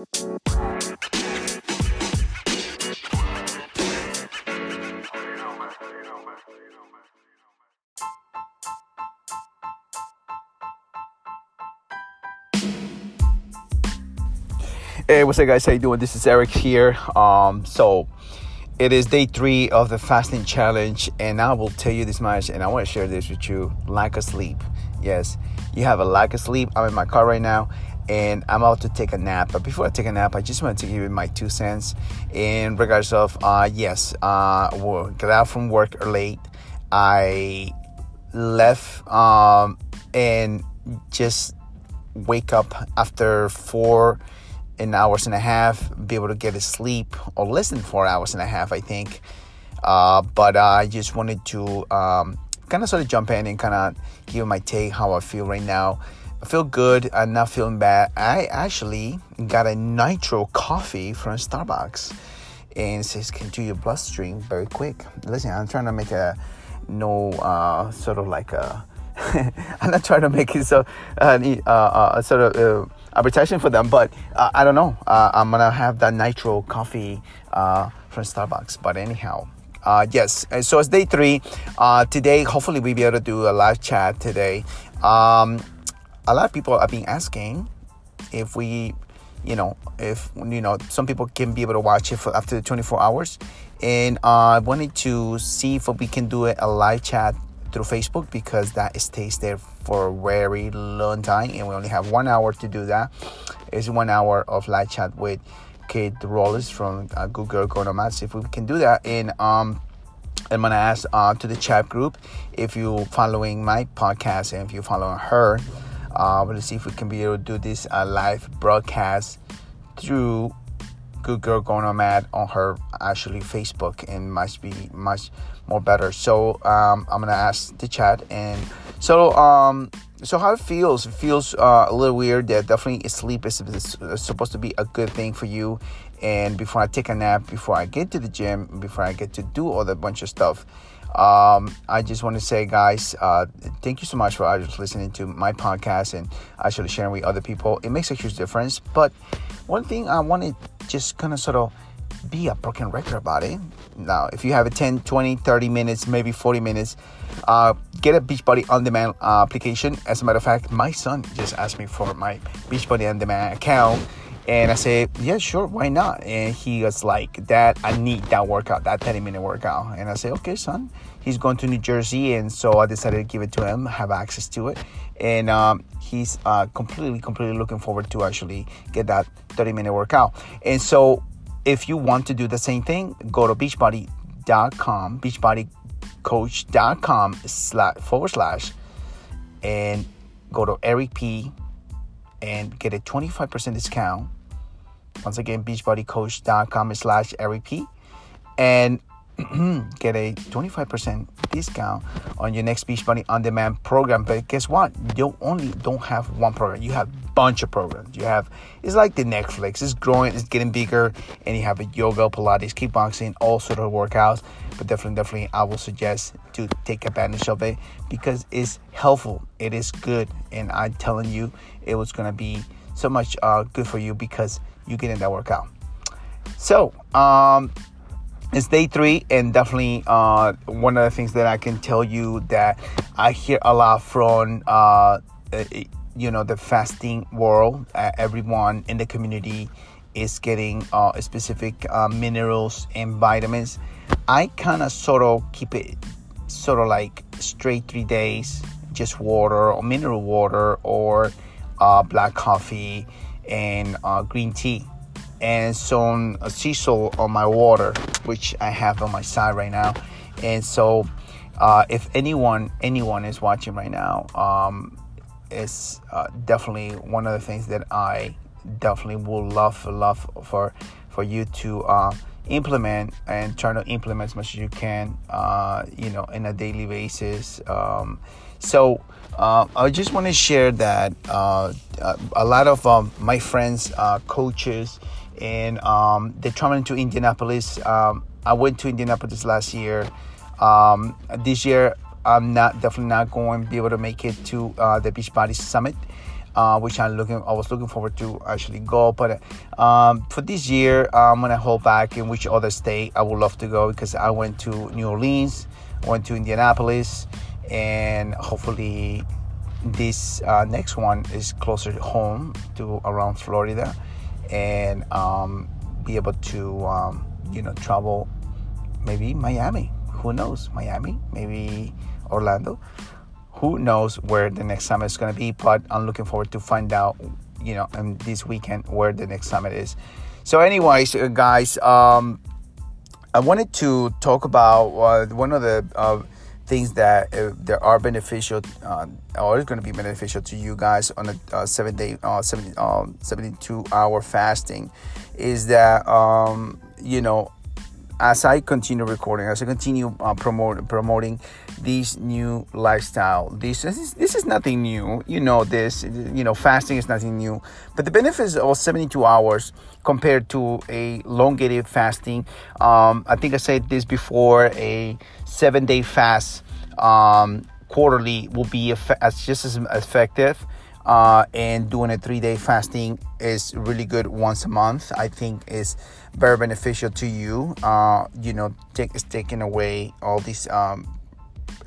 Hey, what's up, guys? How you doing? This is Eric here. Um, so it is day three of the fasting challenge, and I will tell you this much, and I want to share this with you: lack of sleep. Yes, you have a lack of sleep. I'm in my car right now, and I'm about to take a nap. But before I take a nap, I just want to give you my two cents in regards of uh, yes, uh, we'll get out from work late. I left um, and just wake up after four in hours and a half, be able to get a sleep or less than four hours and a half, I think. Uh, but uh, I just wanted to um, kind of sort of jump in and kind of give my take how I feel right now. I feel good. I'm not feeling bad. I actually got a nitro coffee from Starbucks, and says can do your bloodstream very quick. Listen, I'm trying to make a no uh, sort of like a. I'm not trying to make it so uh, uh, uh sort of uh, advertising for them, but uh, I don't know. I'm gonna have that nitro coffee from Starbucks. But anyhow, yes. So it's day three. Today, hopefully, we'll be able to do a live chat today. Um, a lot of people have been asking if we, you know, if you know, some people can be able to watch it for after the 24 hours, and uh, I wanted to see if we can do it a live chat through Facebook because that stays there for a very long time, and we only have one hour to do that. It's one hour of live chat with Kate Rollins from uh, Google Gonomads. If we can do that, and um, I'm gonna ask uh, to the chat group if you're following my podcast and if you're following her. Uh, we'll see if we can be able to do this uh, live broadcast through Good Girl Go Mad on her actually Facebook and must be much more better. So um, I'm gonna ask the chat and so um so how it feels? It feels uh, a little weird. That definitely sleep is, is supposed to be a good thing for you. And before I take a nap, before I get to the gym, before I get to do all that bunch of stuff, um, I just want to say, guys, uh, thank you so much for just listening to my podcast and actually sharing with other people. It makes a huge difference. But one thing I want to just kind of sort of be a broken record about it. Now, if you have a 10, 20, 30 minutes, maybe 40 minutes, uh, get a Beachbody On Demand uh, application. As a matter of fact, my son just asked me for my Beachbody On Demand account. And I said, yeah, sure, why not? And he was like, Dad, I need that workout, that 30 minute workout. And I said, okay, son. He's going to New Jersey. And so I decided to give it to him, have access to it. And um, he's uh, completely, completely looking forward to actually get that 30 minute workout. And so if you want to do the same thing, go to beachbody.com, beachbodycoach.com forward slash, and go to Eric P and get a 25% discount. Once again, beachbodycoach.com slash Eric P. And get a 25% discount on your next Beachbody On Demand program. But guess what? You only don't have one program. You have a bunch of programs. You have it's like the Netflix. It's growing. It's getting bigger, and you have a yoga, Pilates, kickboxing, all sort of workouts. But definitely, definitely, I will suggest to take advantage of it because it's helpful. It is good, and I'm telling you, it was gonna be so much uh, good for you because you get in that workout. So, um, it's day three and definitely uh, one of the things that i can tell you that i hear a lot from uh, eh, you know the fasting world uh, everyone in the community is getting uh, specific uh, minerals and vitamins. I kind of sort of keep it sort of like straight three days just water or mineral water or uh, black coffee and green tea and some sea salt on my water, which I have on my side right now. And so, uh, if anyone anyone is watching right now, um, it's uh, definitely one of the things that I definitely would love love for for you to uh, implement and try to implement as much as you can, uh, you know, in a daily basis. Um, so uh, I just want to share that uh, a lot of um, my friends, uh, coaches, and um, they're traveling to Indianapolis. Um, I went to Indianapolis last year. Um, this year, I'm not definitely not going to be able to make it to uh, the Beachbody Summit. uh, which I'm looking. I was looking forward to actually go, but um, for this year, I'm gonna hold back. In which other state I would love to go because I went to New Orleans, went to Indianapolis, and hopefully this uh, next one is closer to home to around Florida, and um, be able to um, you know travel maybe Miami. Who knows? Miami, maybe Orlando who knows where the next summit is going to be but i'm looking forward to find out you know in this weekend where the next summit is so anyways uh, guys um, i wanted to talk about uh, one of the uh, things that uh, that are beneficial uh, or is going to be beneficial to you guys on a uh, seven day uh, 70, uh, 72 hour fasting is that um, you know as I continue recording, as I continue uh, promote, promoting this new lifestyle, this, this is, this is nothing new. You know this. You know fasting is nothing new, but the benefits of 72 hours compared to a elongated fasting. Um, I think I said this before. A seven day fast um, quarterly will be as just as effective uh, and doing a three day fasting is really good once a month. I think is very beneficial to you. Uh, you know, take, it's taking away all these um,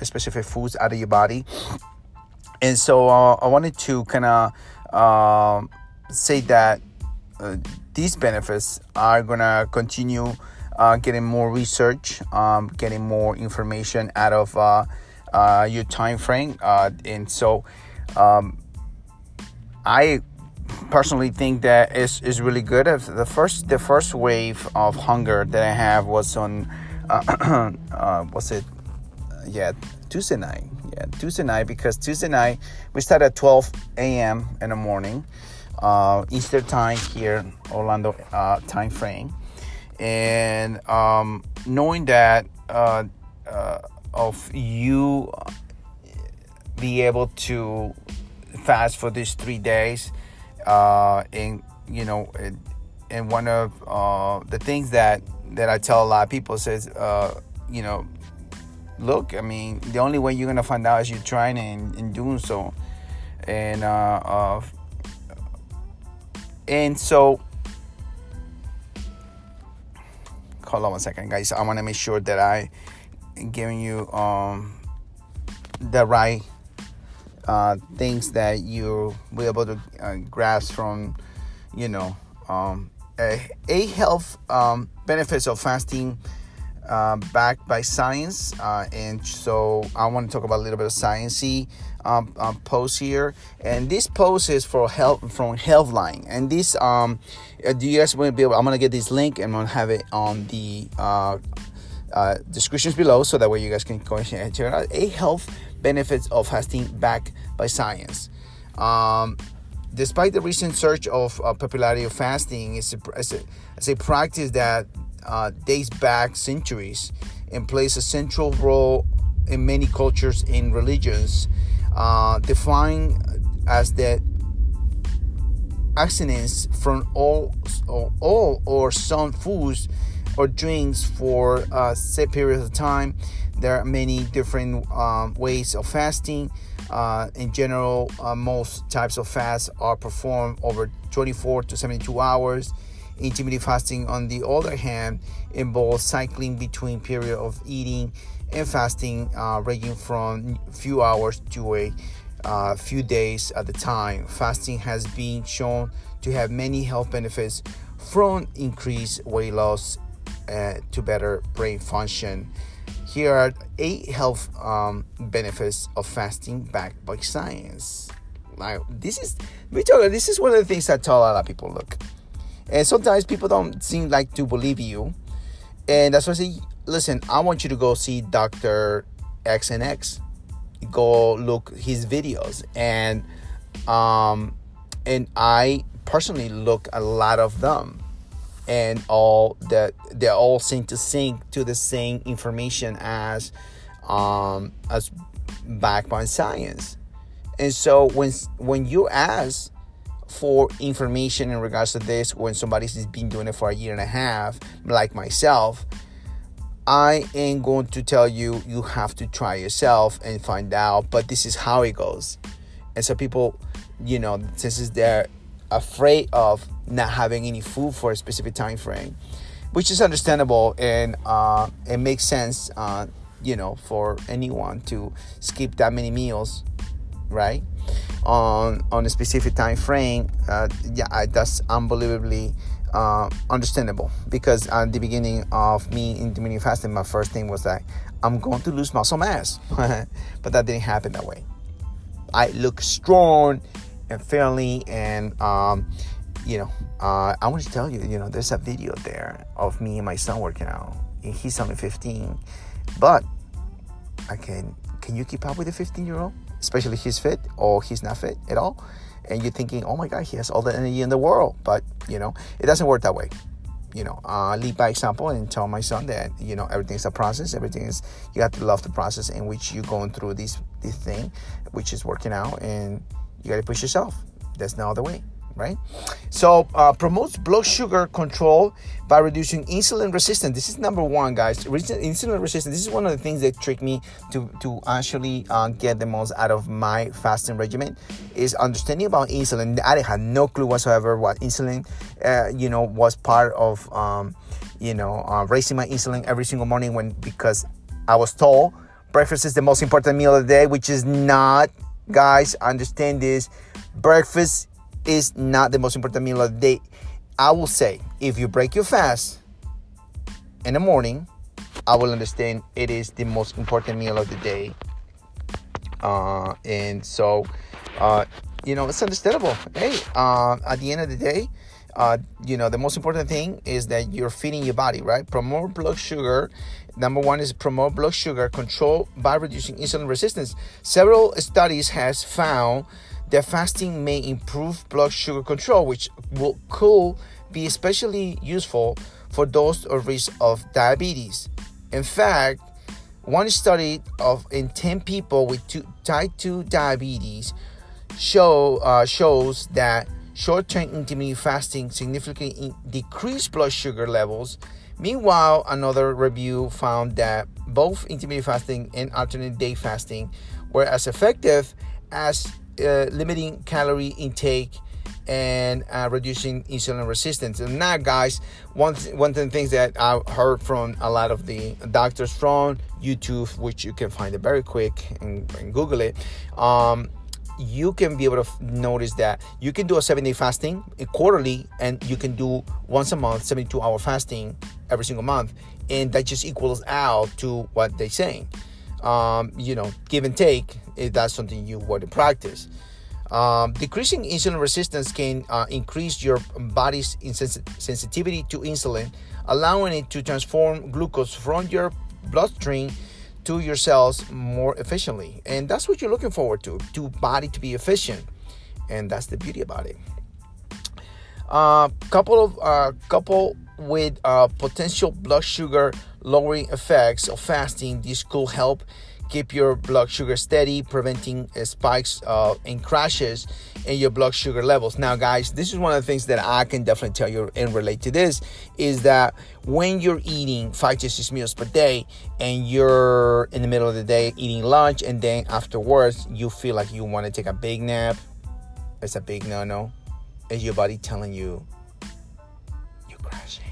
specific foods out of your body. And so uh, I wanted to kind of uh, say that uh, these benefits are gonna continue uh, getting more research, um, getting more information out of uh, uh, your time frame, uh, and so um, I personally think that is is really good. The first the first wave of hunger that I have was on uh, uh, was it yeah Tuesday night yeah Tuesday night because Tuesday night we start at 12 a.m. in the morning uh, Eastern time here Orlando uh, time frame and um, knowing that uh, uh, of you be able to fast for these three days. Uh, and you know, and, one of uh, the things that that I tell a lot of people says, uh, you know, look, I mean, the only way you're gonna find out is you're trying and, and doing so, and uh, uh, and so. Hold on one second, guys. I want to make sure that I giving you um, the right uh, things that you'll be able to uh, grasp from, you know, um, a, a, health um, benefits of fasting uh, backed by science. Uh, and so I want to talk about a little bit of sciencey um, um, post here. And this post is for help from Healthline. And this, um, uh, do you guys want to be able? I'm gonna get this link and I'm gonna have it on the uh, uh, descriptions below, so that way you guys can go and check it out. A health benefits of fasting backed by science. Um, despite the recent surge of uh, popularity of fasting, it's a, it's a, it's a practice that uh, dates back centuries and plays a central role in many cultures and religions, uh, defined as the abstinence from all, or all or some foods or drinks for a set period of time there are many different um, ways of fasting. Uh, in general, uh, most types of fast are performed over 24 to 72 hours. Intermittent fasting, on the other hand, involves cycling between period of eating and fasting, uh, ranging from few hours to a uh, few days at a time. Fasting has been shown to have many health benefits, from increased weight loss uh, to better brain function. Here are eight health um, benefits of fasting backed by science. Like this is, we talk, this is one of the things I tell a lot of people. Look, and sometimes people don't seem like to believe you, and that's why I say, listen, I want you to go see Doctor X and X. Go look his videos, and um, and I personally look a lot of them and all that they all seem to sync to the same information as um, as backed by science. And so when when you ask for information in regards to this, when somebody's been doing it for a year and a half, like myself, I ain't going to tell you you have to try yourself and find out. But this is how it goes. And so people you know, since they're afraid of not having any food for a specific time frame, which is understandable and uh, it makes sense, uh, you know, for anyone to skip that many meals, right? On on a specific time frame, uh, yeah, that's unbelievably uh, understandable because at the beginning of me intermittent fasting, my first thing was that I'm going to lose muscle mass, but that didn't happen that way. I look strong and fairly, and um, you know, uh, I want to tell you, you know, there's a video there of me and my son working out. and He's only 15, but I can. Can you keep up with a 15 year old? Especially he's fit or he's not fit at all and you're thinking, oh my God, he has all the energy in the world. But, you know, it doesn't work that way. You know, uh, lead by example and tell my son that, you know, everything's a process. Everything is, you have to love the process in which you're going through this, this thing, which is working out, and you got to push yourself. There's no other way right? So uh, promotes blood sugar control by reducing insulin resistance. This is number one, guys. Insulin resistance. This is one of the things that trick me to to actually uh, get the most out of my fasting regimen is understanding about insulin. I had no clue whatsoever what insulin, uh, you know, was part of, um, you know, uh, raising my insulin every single morning when because I was told breakfast is the most important meal of the day, which is not. Guys, understand this. Breakfast is not the most important meal of the day. I will say, if you break your fast in the morning, I will understand it is the most important meal of the day. Uh, and so, uh, you know, it's understandable. Hey, uh, at the end of the day, uh, you know, the most important thing is that you're feeding your body, right? Promote blood sugar. Number one is promote blood sugar control by reducing insulin resistance. Several studies has found that fasting may improve blood sugar control, which will, could be especially useful for those at risk of diabetes. In fact, one study of in 10 people with two, type 2 diabetes show uh, shows that short-term intermittent fasting significantly decreased blood sugar levels. Meanwhile, another review found that both intermittent fasting and alternate day fasting were as effective as uh, limiting calorie intake and uh, reducing insulin resistance. And now, guys, one th- one of the things that I heard from a lot of the doctors from YouTube, which you can find it very quick and, and Google it. Um, you can be able to f- notice that you can do a seven day fasting quarterly, and you can do once a month, 72 hour fasting every single month, and that just equals out to what they're saying um, you know, give and take if that's something you want to practice. Um, decreasing insulin resistance can uh, increase your body's sensitivity to insulin, allowing it to transform glucose from your bloodstream to your cells more efficiently. And that's what you're looking forward to, to body to be efficient. And that's the beauty about it. Uh, couple of uh, couple with uh, potential blood sugar lowering effects of fasting. This could help keep your blood sugar steady, preventing uh, spikes uh, and crashes in your blood sugar levels. Now, guys, this is one of the things that I can definitely tell you and relate to this is that when you're eating five to six meals per day and you're in the middle of the day eating lunch and then afterwards you feel like you want to take a big nap, it's a big no no. Is your body telling you you're crashing?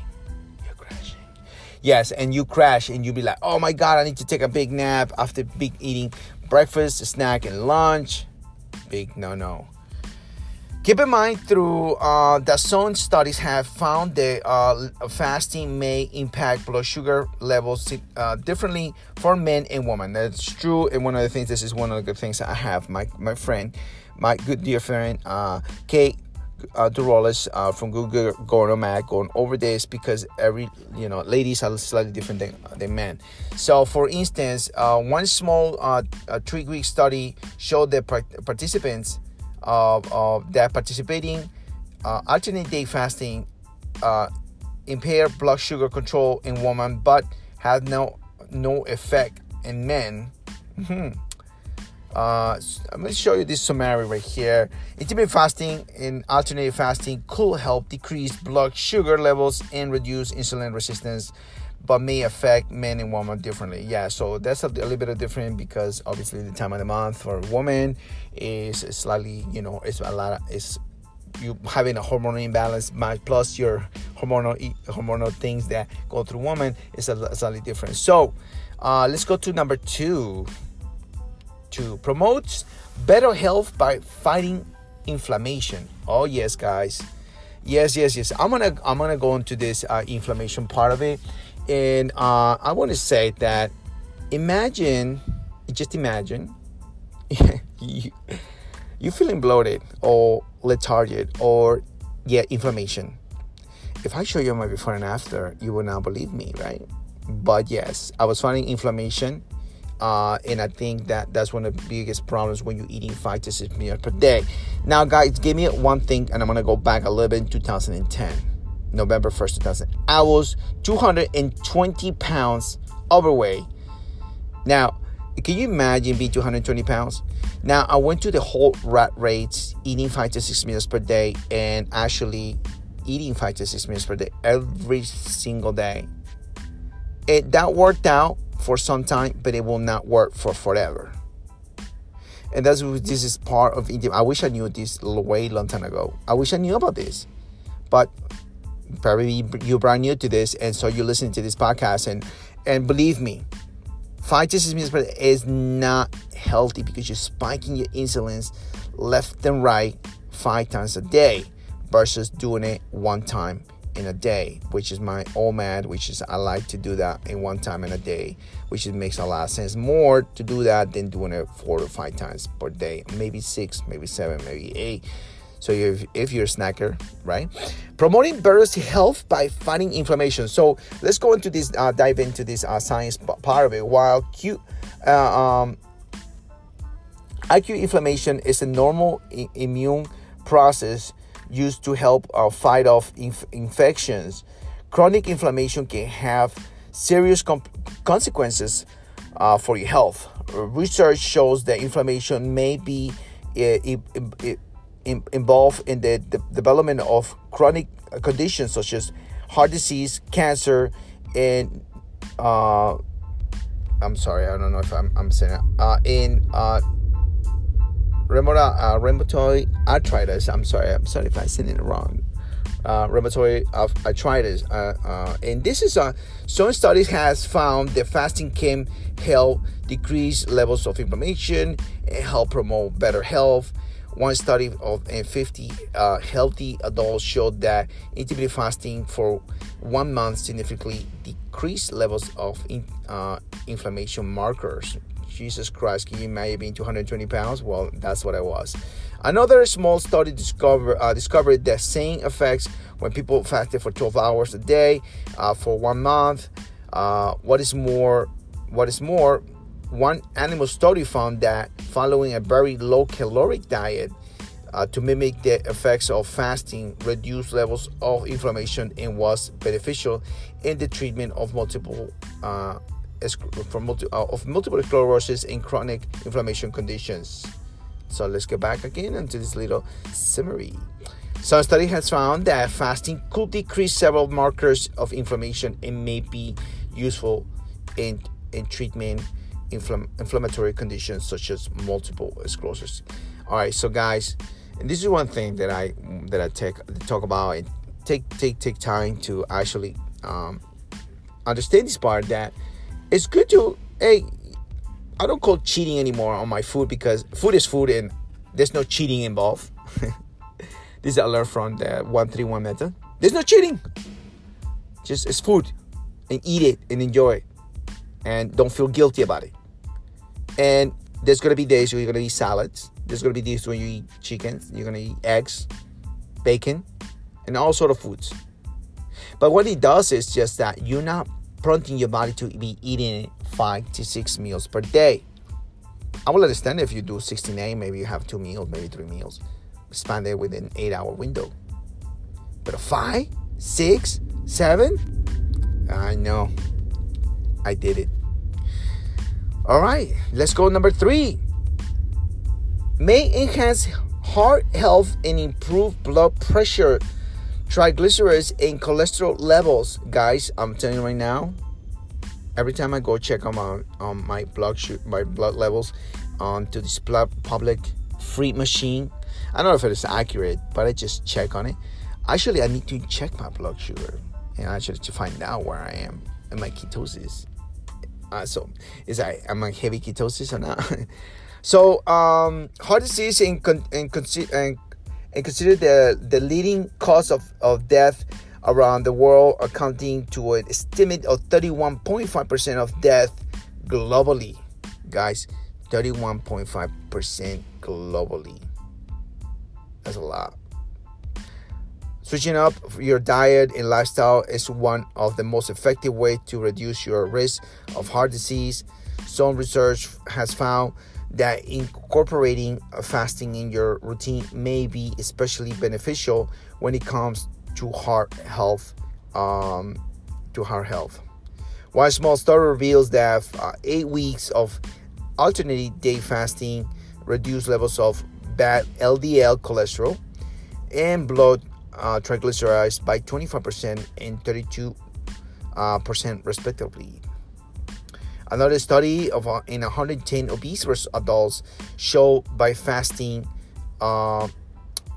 Yes, and you crash and you be like, oh my God, I need to take a big nap after big eating breakfast, snack, and lunch. Big no no. Keep in mind, through uh, that some studies have found that uh, fasting may impact blood sugar levels uh, differently for men and women. That's true. And one of the things, this is one of the good things I have. My my friend, my good dear friend, uh, Kate uh, Durolis uh, from Google going Mac going over this because every you know ladies are slightly different than, than men. So, for instance, uh, one small uh, three week study showed that participants that participating uh, alternate day fasting uh, impair blood sugar control in women, but had no no effect in men. Hmm. Uh, I'm going to show you this summary right here. Intermittent fasting and alternative fasting could help decrease blood sugar levels and reduce insulin resistance but may affect men and women differently. Yeah, so that's a, little bit different because obviously the time of the month for a woman is slightly, you know, it's a lot. Of, it's you having a hormonal imbalance plus your hormonal hormonal things that go through women is a slightly different. So uh, let's go to number two. To promote better health by fighting inflammation. Oh yes, guys. Yes, yes, yes. I'm gonna I'm gonna go into this uh, inflammation part of it and uh, I want to say that imagine, just imagine, you, you feeling bloated or lethargic or yeah, inflammation. If I show you my before and after, you will not believe me, right? But yes, I was finding inflammation. Uh, and I think that that's one of the biggest problems when you're eating five to six meals per day. Now, guys, give me one thing, and I'm gonna go back a little bit in 2010 November 1st, 2000. I was 220 pounds overweight. Now, can you imagine being 220 pounds? Now, I went to the whole rat rates, eating five to six meals per day, and actually eating five to six meals per day every single day. It that worked out for some time, but it will not work for forever. And that's this is part of India. I wish I knew this way long time ago. I wish I knew about this, but probably you're brand new to this and so you're listening to this podcast and and believe me five to six minutes is not healthy because you're spiking your insulins left and right five times a day versus doing it one time in a day, which is my OMAD, which is I like to do that in one time in a day, which it makes a lot of sense more to do that than doing it four to five times per day, maybe six, maybe seven, maybe eight. So if, if you're a snacker, right? Promoting better health by fighting inflammation. So let's go into this, uh, dive into this uh, science part of it. While Q, uh, um, acute inflammation is a normal I- immune process used to help uh, fight off inf- infections. Chronic inflammation can have serious comp- consequences uh, for your health. Research shows that inflammation may be in, involved in the, the development of chronic conditions such as heart disease, cancer, and uh, I'm sorry, I don't know if I'm, I'm saying it, uh, in uh, uh, rheumatoid arthritis. I'm sorry, I'm sorry if I said it wrong. Uh, rheumatoid arthritis, uh, uh, and this is a uh, some studies has found that fasting can help decrease levels of inflammation and help promote better health one study of 50 uh, healthy adults showed that intermittent fasting for one month significantly decreased levels of in, uh, inflammation markers. Jesus Christ, can you imagine being 220 pounds? Well, that's what I was. Another small study discover, uh, discovered the same effects when people fasted for 12 hours a day uh, for one month. Uh, what is more, what is more, one animal study found that following a very low caloric diet uh, to mimic the effects of fasting reduced levels of inflammation and was beneficial in the treatment of multiple uh, multi, uh, of multiple sclerosis and chronic inflammation conditions. So let's get back again into this little summary. Some study has found that fasting could decrease several markers of inflammation and may be useful in in treatment infl- inflammatory conditions such as multiple sclerosis. All right, so guys, and this is one thing that I that I take talk about and take take take time to actually um, understand this part that it's good to hey I don't call cheating anymore on my food because food is food and there's no cheating involved. this I learned from the one three one method. There's no cheating. Just it's food and eat it and enjoy it and don't feel guilty about it. And there's gonna be days where you're gonna eat salads. There's gonna be days when you eat chicken. You're gonna eat eggs, bacon, and all sort of foods. But what it does is just that you're not prompting your body to be eating five to six meals per day. I will understand if you do 16 maybe you have two meals, maybe three meals, span it within eight hour window. But a five, six, seven, I know. I did it. All right, let's go number three. May enhance heart health and improve blood pressure, triglycerides, and cholesterol levels. Guys, I'm telling you right now, every time I go check on my on my blood my blood levels onto this public free machine. I don't know if it is accurate, but I just check on it. Actually, I need to check my blood sugar and actually to find out where I am in my ketosis. Uh, so, is I am I heavy ketosis or not? so, um, heart disease and and, and, and consider the the leading cause of, of death around the world, accounting to an estimate of 31.5% of death globally. Guys, 31.5% globally. That's a lot. Switching up your diet and lifestyle is one of the most effective ways to reduce your risk of heart disease. Some research has found that incorporating fasting in your routine may be especially beneficial when it comes to heart health. Um, to heart health. One small study reveals that uh, eight weeks of alternate day fasting reduced levels of bad LDL cholesterol and blood uh, triglycerides by 25% and 32% uh, respectively. Another study of uh, in 110 obese adults showed by fasting uh,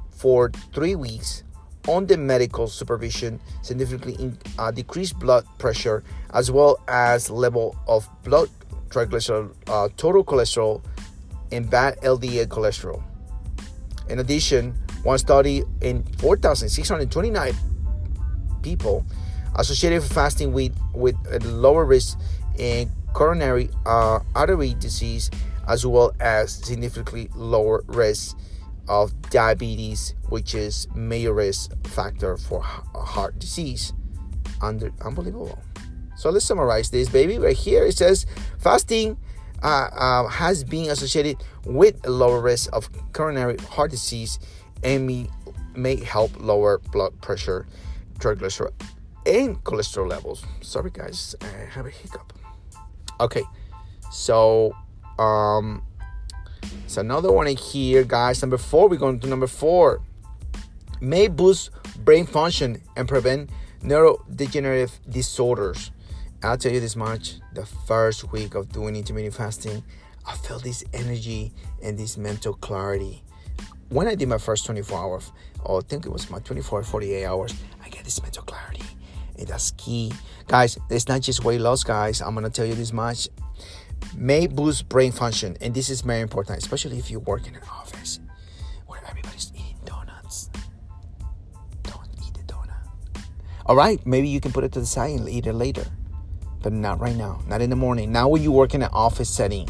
for three weeks under medical supervision significantly in, uh, decreased blood pressure as well as level of blood triglyceride, uh, total cholesterol, and bad LDL cholesterol. In addition, one study in 4,629 people associated fasting with, with a lower risk in coronary uh, artery disease as well as significantly lower risk of diabetes, which is major risk factor for heart disease. Under unbelievable. So let's summarize this, baby. Right here it says fasting uh, uh, has been associated with a lower risk of coronary heart disease and may, may help lower blood pressure, triglyceride, and cholesterol levels. Sorry, guys, I have a hiccup. Okay, so um, so another one in here, guys. Number four, we're going to number four. May boost brain function and prevent neurodegenerative disorders. I'll tell you this much: the first week of doing intermittent fasting, I felt this energy and this mental clarity. When I did my first 24 hours, or I think it was my 24 48 hours, I get this mental clarity. And that's key. Guys, it's not just weight loss, guys. I'm gonna tell you this much may boost brain function, and this is very important, especially if you work in an office where everybody's eating donuts. Don't eat the donut. All right, maybe you can put it to the side and eat it later, but not right now, not in the morning. Now, when you work in an office setting,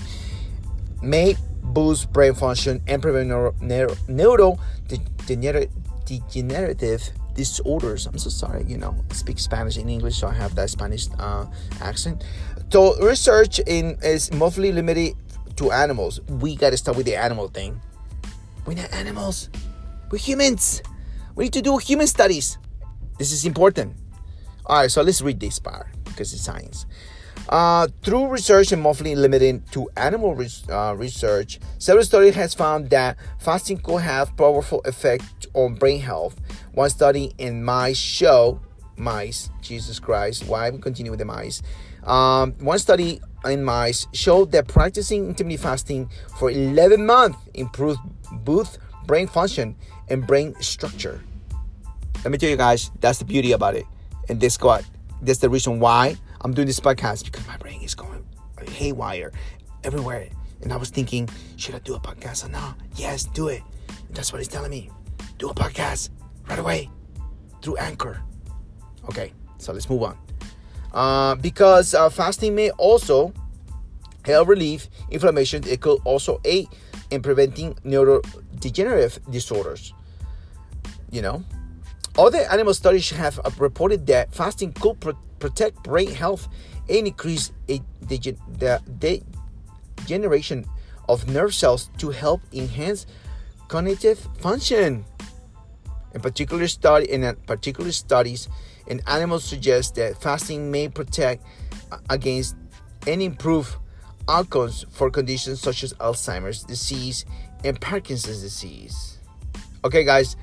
may boost brain function and prevent neuro, neuro, neurodegenerative disorders. I'm so sorry, you know, speak Spanish in English, so I have that Spanish uh, accent. So research in is mostly limited to animals. We gotta start with the animal thing. We're not animals. We're humans. We need to do human studies. This is important. All right, so let's read this part because it's science. Uh, through research and mostly limited to animal res- uh, research, several studies has found that fasting could have powerful effect on brain health. One study in mice show mice, Jesus Christ, why we continue with the mice? Um, one study in mice showed that practicing intermittent fasting for 11 months improved both brain function and brain structure. Let me tell you guys, that's the beauty about it. And this what that's the reason why I'm doing this podcast because my brain is going haywire everywhere. And I was thinking, should I do a podcast or not? Yes, do it. And that's what he's telling me. Do a podcast right away through Anchor. Okay, so let's move on. Uh, because uh, fasting may also help relieve inflammation. It could also aid in preventing neurodegenerative disorders. You know, other animal studies have uh, reported that fasting could protect brain health and increase a, the, degeneration of nerve cells to help enhance cognitive function. In particular study in particular studies in animals suggest that fasting may protect uh, against and improve outcomes for conditions such as Alzheimer's disease and Parkinson's disease. Okay, guys,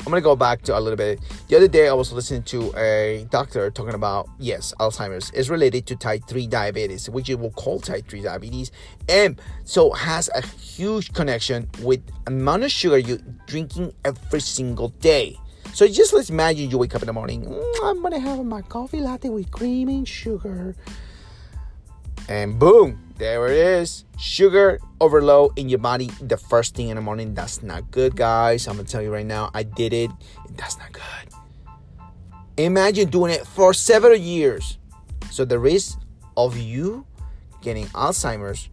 I'm gonna go back to a little bit. The other day, I was listening to a doctor talking about yes, Alzheimer's is related to type 3 diabetes, which you will call type 3 diabetes, and so has a huge connection with amount of sugar you drinking every single day. So just let's imagine you wake up in the morning. Mm, I'm gonna have my coffee latte with cream and sugar, and boom, there it is. Sugar overload in your body the first thing in the morning. That's not good, guys. I'm gonna tell you right now. I did it. That's not good. Imagine doing it for several years. So the risk of you getting Alzheimer's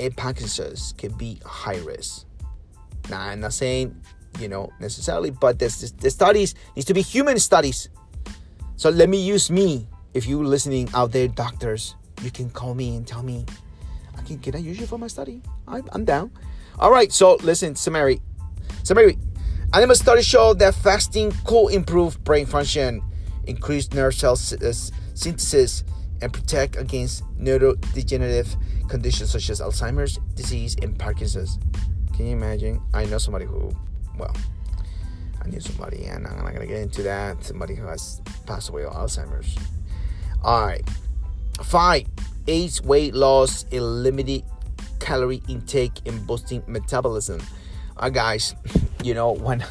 and Parkinson's can be high risk. Now I'm not saying you know necessarily, but this the studies needs to be human studies. So let me use me. If you listening out there, doctors, you can call me and tell me, I can, can I use you for my study? I'm, I'm down. All right, so listen, Samari. Samari, animal studies show that fasting could improve brain function, increase nerve cell uh, synthesis, and protect against neurodegenerative conditions such as Alzheimer's disease and Parkinson's. Can you imagine? I know somebody who, well, I knew somebody, and I'm not gonna get into that. Somebody who has passed away of Alzheimer's. All right, Five, aids weight loss, eliminate calorie intake, and boosting metabolism. Uh, guys, you know when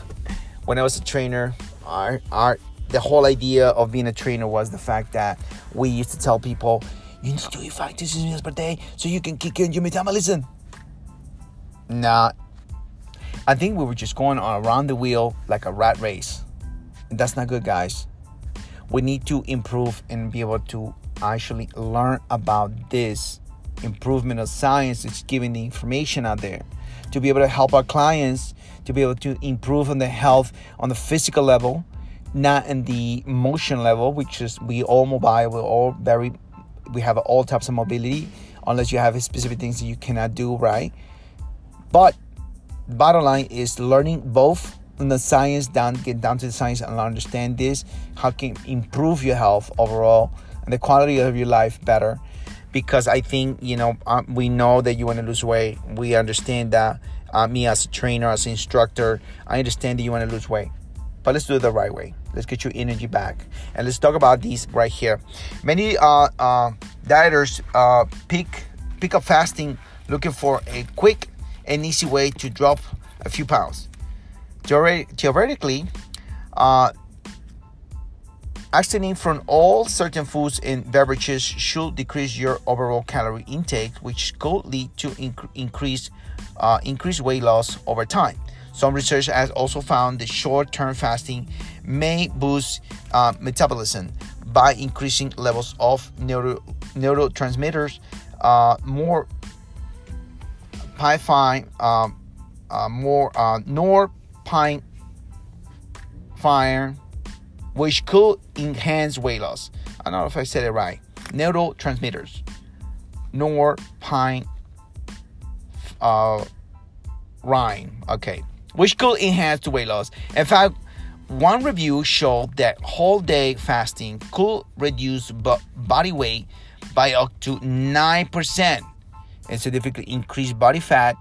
when I was a trainer, our our the whole idea of being a trainer was the fact that we used to tell people you need to eat five to six meals per day so you can kick in your metabolism. Nah, I think we were just going around the wheel like a rat race. That's not good, guys. We need to improve and be able to actually learn about this improvement of science it's giving the information out there to be able to help our clients to be able to improve on the health on the physical level not in the motion level which is we all mobile we're all very we have all types of mobility unless you have specific things that you cannot do right. But bottom line is learning both in the science down get down to the science and understand this how can improve your health overall the quality of your life better because I think you know um, we know that you want to lose weight. We understand that. Uh, me as a trainer, as an instructor, I understand that you want to lose weight, but let's do it the right way. Let's get your energy back, and let's talk about these right here. Many uh, uh, dieters uh, pick pick up fasting, looking for a quick and easy way to drop a few pounds. Theoretically, uh, Abstaining from all certain foods and beverages should decrease your overall calorie intake, which could lead to inc- increased uh, increased weight loss over time. Some research has also found that short-term fasting may boost uh, metabolism by increasing levels of neuro- neurotransmitters, uh, more pine, um, uh, more uh, norpinephrine which could enhance weight loss. I don't know if I said it right. Neurotransmitters, norpine, uh, rhyme. Okay, which could enhance the weight loss. In fact, one review showed that whole day fasting could reduce body weight by up to 9% and significantly increase body fat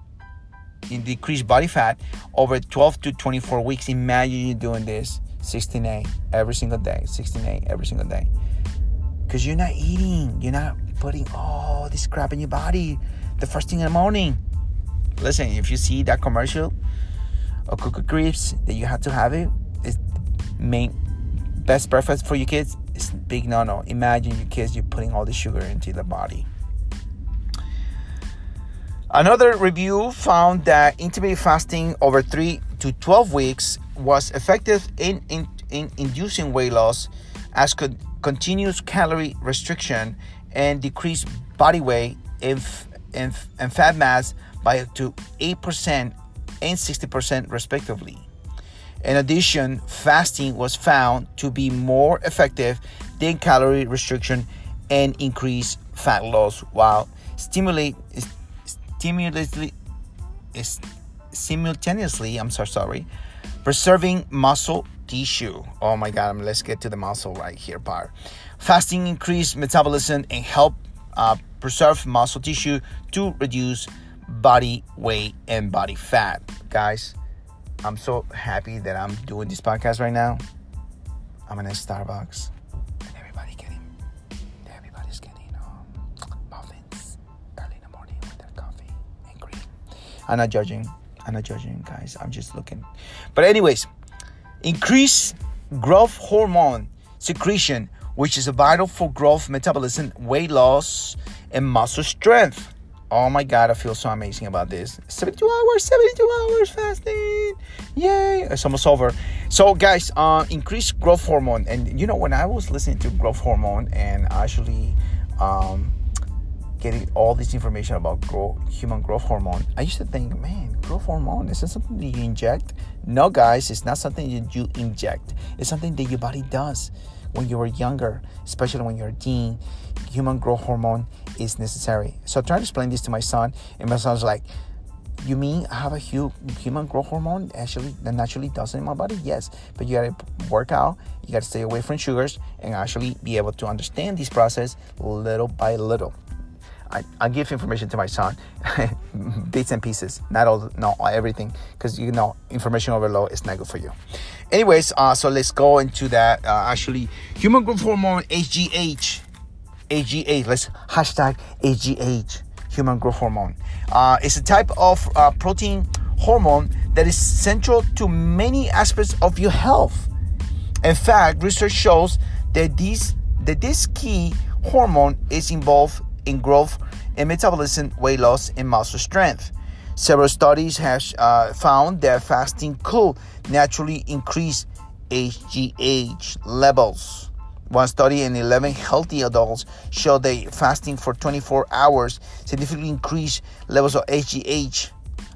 in decreased body fat over 12 to 24 weeks. Imagine you doing this 16:8 every single day, 16:8 every single day. Because you're not eating, you're not putting all this crap in your body the first thing in the morning. Listen, if you see that commercial of Cocoa Crisps that you have to have it, it's main best breakfast for your kids. It's big no no. Imagine your kids you're putting all the sugar into the body. Another review found that intermittent fasting over 3 to 12 weeks was effective in, in, in inducing weight loss as could continuous calorie restriction and decreased body weight and, and, and fat mass by up to 8% and 60% respectively. In addition, fasting was found to be more effective than calorie restriction and increased fat loss while stimulate simultaneously, simultaneously, I'm so sorry, preserving muscle tissue. Oh my God, let's get to the muscle right here part. Fasting increase metabolism and help uh, preserve muscle tissue to reduce body weight and body fat. Guys, I'm so happy that I'm doing this podcast right now. I'm in a Starbucks, and everybody getting, everybody's getting um, muffins early in the morning with their coffee and cream. I'm not judging. I'm not judging, guys. I'm just looking. But anyways, increase growth hormone secretion, which is vital for growth, metabolism, weight loss, and muscle strength. Oh my God, I feel so amazing about this. 72 hours, 72 hours fasting. Yay. It's almost over. So, guys, uh, increase growth hormone. And you know, when I was listening to growth hormone and actually um, getting all this information about growth, human growth hormone, I used to think, man, growth hormone is that something that you inject? No, guys, it's not something that you inject. It's something that your body does when you were younger, especially when you're a teen. Human growth hormone is necessary. So I tried to explain this to my son, and my son's like, you mean I have a human growth hormone actually that naturally does it in my body? Yes, but you gotta work out, you gotta stay away from sugars, and actually be able to understand this process little by little. I, I give information to my son, bits and pieces, not all, not everything, because you know information overload is not good for you. Anyways, uh, so let's go into that. Uh, actually, human growth hormone HGH, HGH. Let's hashtag HGH, human growth hormone. Uh, it's a type of uh, protein hormone that is central to many aspects of your health. In fact, research shows that these that this key hormone is involved in growth and metabolism, weight loss, and muscle strength. Several studies have uh, found that fasting could naturally increase HGH levels. One study in 11 healthy adults showed that fasting for 24 hours significantly increased levels of HGH.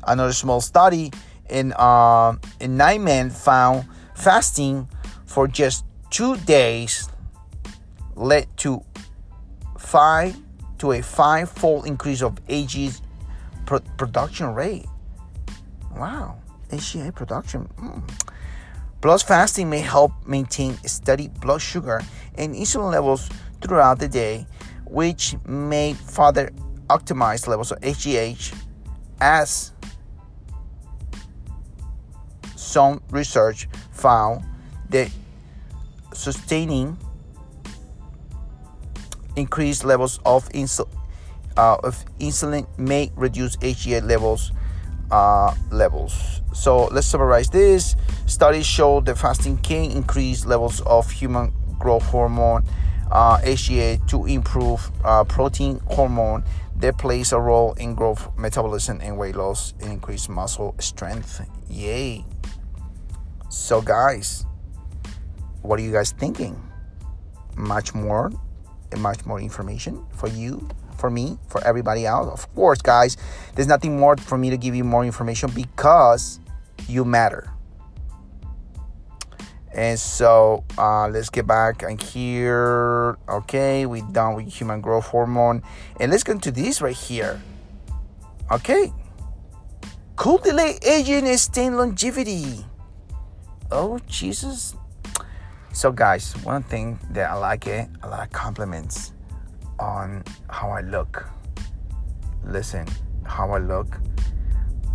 Another small study in, uh, in nine men found fasting for just two days led to five to a five-fold increase of AG's pro- production rate. Wow, HGH production. Mm. Blood fasting may help maintain steady blood sugar and insulin levels throughout the day, which may further optimize levels of HGH as some research found that sustaining increased levels of, insul- uh, of insulin may reduce HGH levels uh, levels. So let's summarize this. Studies show that fasting can increase levels of human growth hormone, uh, HGH, to improve uh, protein hormone that plays a role in growth, metabolism, and weight loss, and increase muscle strength. Yay! So, guys, what are you guys thinking? Much more much more information for you, for me, for everybody else. Of course, guys, there's nothing more for me to give you more information because you matter. And so uh, let's get back and here. Okay, we done with human growth hormone. And let's go into this right here. Okay. Could delay aging extend longevity. Oh, Jesus. So, guys, one thing that I like it, a lot of compliments on how I look. Listen, how I look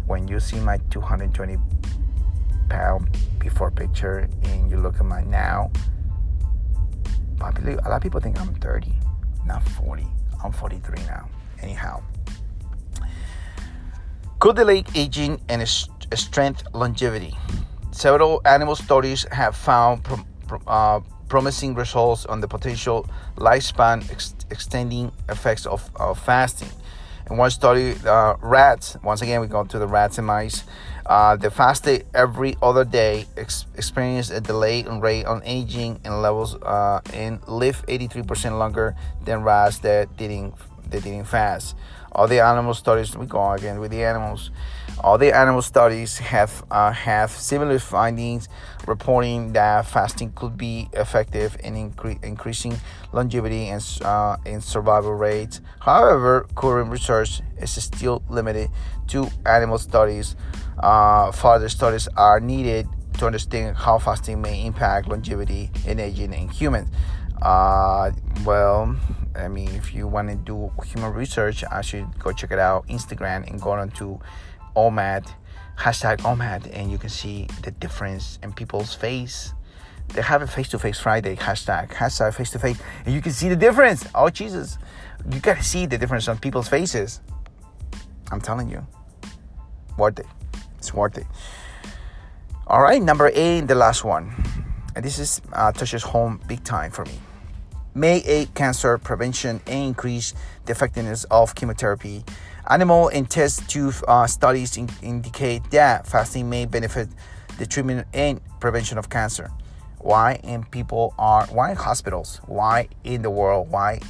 when you see my 220 pound before picture and you look at my now. Probably a lot of people think I'm 30, not 40. I'm 43 now. Anyhow, could delay aging and strength longevity. Several animal studies have found uh, promising results on the potential lifespan ex- extending effects of, fasting. In one study, uh, rats, once again, we go to the rats and mice, uh, they fasted every other day, ex- experienced a delay in rate on aging and levels, uh, and lived 83% longer than rats that didn't, that didn't fast. All the animal studies, we go again with the animals. All the animal studies have uh, have similar findings, reporting that fasting could be effective in incre- increasing longevity and uh, in survival rates. However, current research is still limited to animal studies. Uh, further studies are needed to understand how fasting may impact longevity and aging in humans. Uh, well, I mean, if you want to do human research, I should go check it out Instagram and go on to OMAD hashtag OMAD and you can see the difference in people's face. They have a face to face Friday hashtag, hashtag face to face, and you can see the difference. Oh, Jesus. You gotta see the difference on people's faces. I'm telling you. Worth it. It's worth it. All right, number eight, the last one. And this is uh, touches home big time for me. May aid cancer prevention and increase the effectiveness of chemotherapy Animal and test tube uh, studies in- indicate that fasting may benefit the treatment and prevention of cancer. Why in people are why hospitals? Why in the world? Why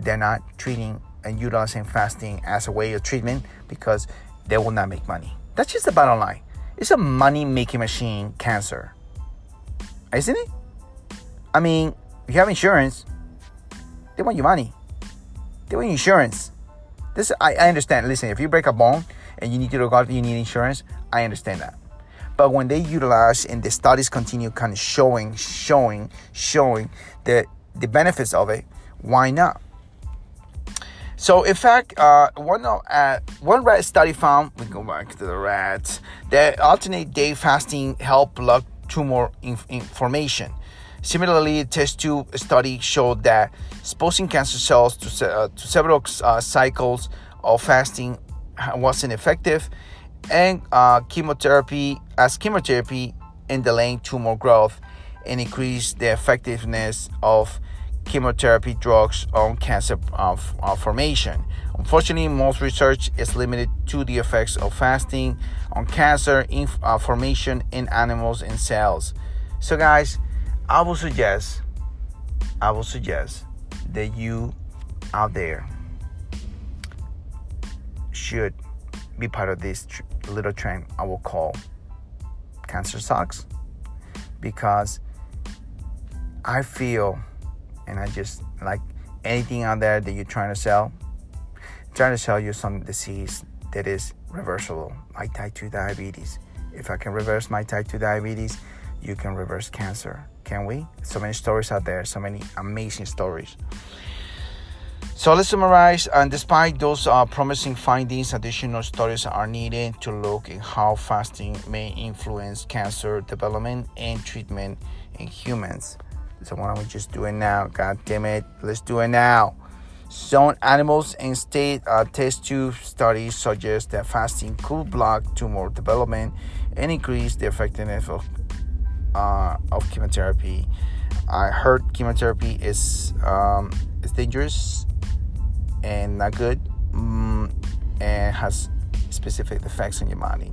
they're not treating and utilizing fasting as a way of treatment? Because they will not make money. That's just the bottom line. It's a money making machine, cancer. Isn't it? I mean, you have insurance, they want your money. They want insurance. This I, I understand. Listen, if you break a bone and you need to out, you need insurance. I understand that. But when they utilize and the studies continue kind of showing, showing, showing the the benefits of it, why not? So, in fact, uh, one uh, one rat study found we go back to the rats that alternate day fasting help block tumor inf- information. Similarly, test tube study showed that exposing cancer cells to, uh, to several uh, cycles of fasting wasn't effective, and uh, chemotherapy as chemotherapy in delaying tumor growth and increase the effectiveness of chemotherapy drugs on cancer uh, formation. Unfortunately, most research is limited to the effects of fasting on cancer uh, formation in animals and cells. So, guys, I will suggest, I will suggest that you out there should be part of this tr- little trend I will call cancer Socks because I feel and I just like anything out there that you're trying to sell, trying to sell you some disease that is reversible, like type 2 diabetes. If I can reverse my type 2 diabetes, you can reverse cancer can we? So many stories out there, so many amazing stories. So let's summarize. And despite those uh, promising findings, additional studies are needed to look at how fasting may influence cancer development and treatment in humans. So why don't we just do it now? God damn it, let's do it now. Some animals and state uh, test tube studies suggest that fasting could block tumor development and increase the effectiveness of uh, of chemotherapy. I heard chemotherapy is um, is dangerous and not good, um, and has specific effects on your body.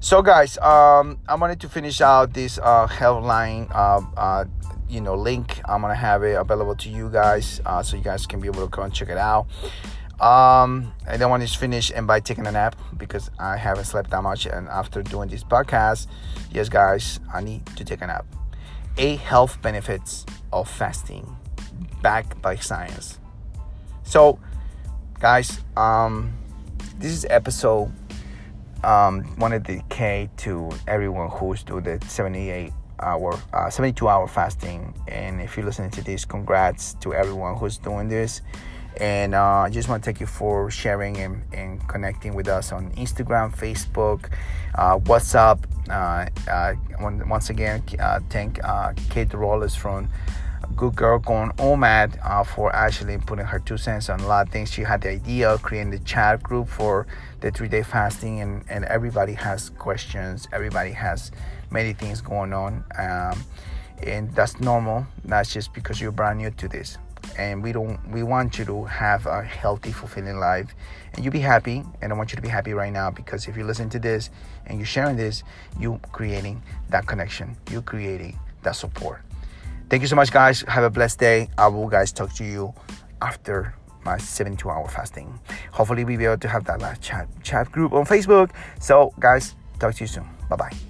So, guys, um, I wanted to finish out this uh, healthline, uh, uh, you know, link. I'm gonna have it available to you guys, uh, so you guys can be able to go and check it out. Um, I don't want to finish and by taking a nap because I haven't slept that much. And after doing this podcast, yes, guys, I need to take a nap. Eight health benefits of fasting, backed by science. So, guys, um, this is episode um want to dedicate to everyone who's doing the 78 hour uh, 72 hour fasting and if you're listening to this congrats to everyone who's doing this and uh, I just want to thank you for sharing and, and connecting with us on Instagram, Facebook, uh, WhatsApp. Uh, uh once again, uh, thank Kate Rollins from Good Girl Going OMAD uh, for actually putting her two cents on a lot of things. She had the idea of creating the chat group for the three day fasting, and, and everybody has questions, everybody has many things going on. Um, and that's normal. That's just because you're brand new to this and we don't we want you to have a healthy fulfilling life. And you be happy and i want you to be happy right now because if you listen to this and you're sharing this you creating that connection. You creating that support. Thank you so much guys. Have a blessed day. I will guys talk to you after my 72 hour fasting. Hopefully we'll be able to have that last chat chat group on facebook. So guys talk to you soon. Bye bye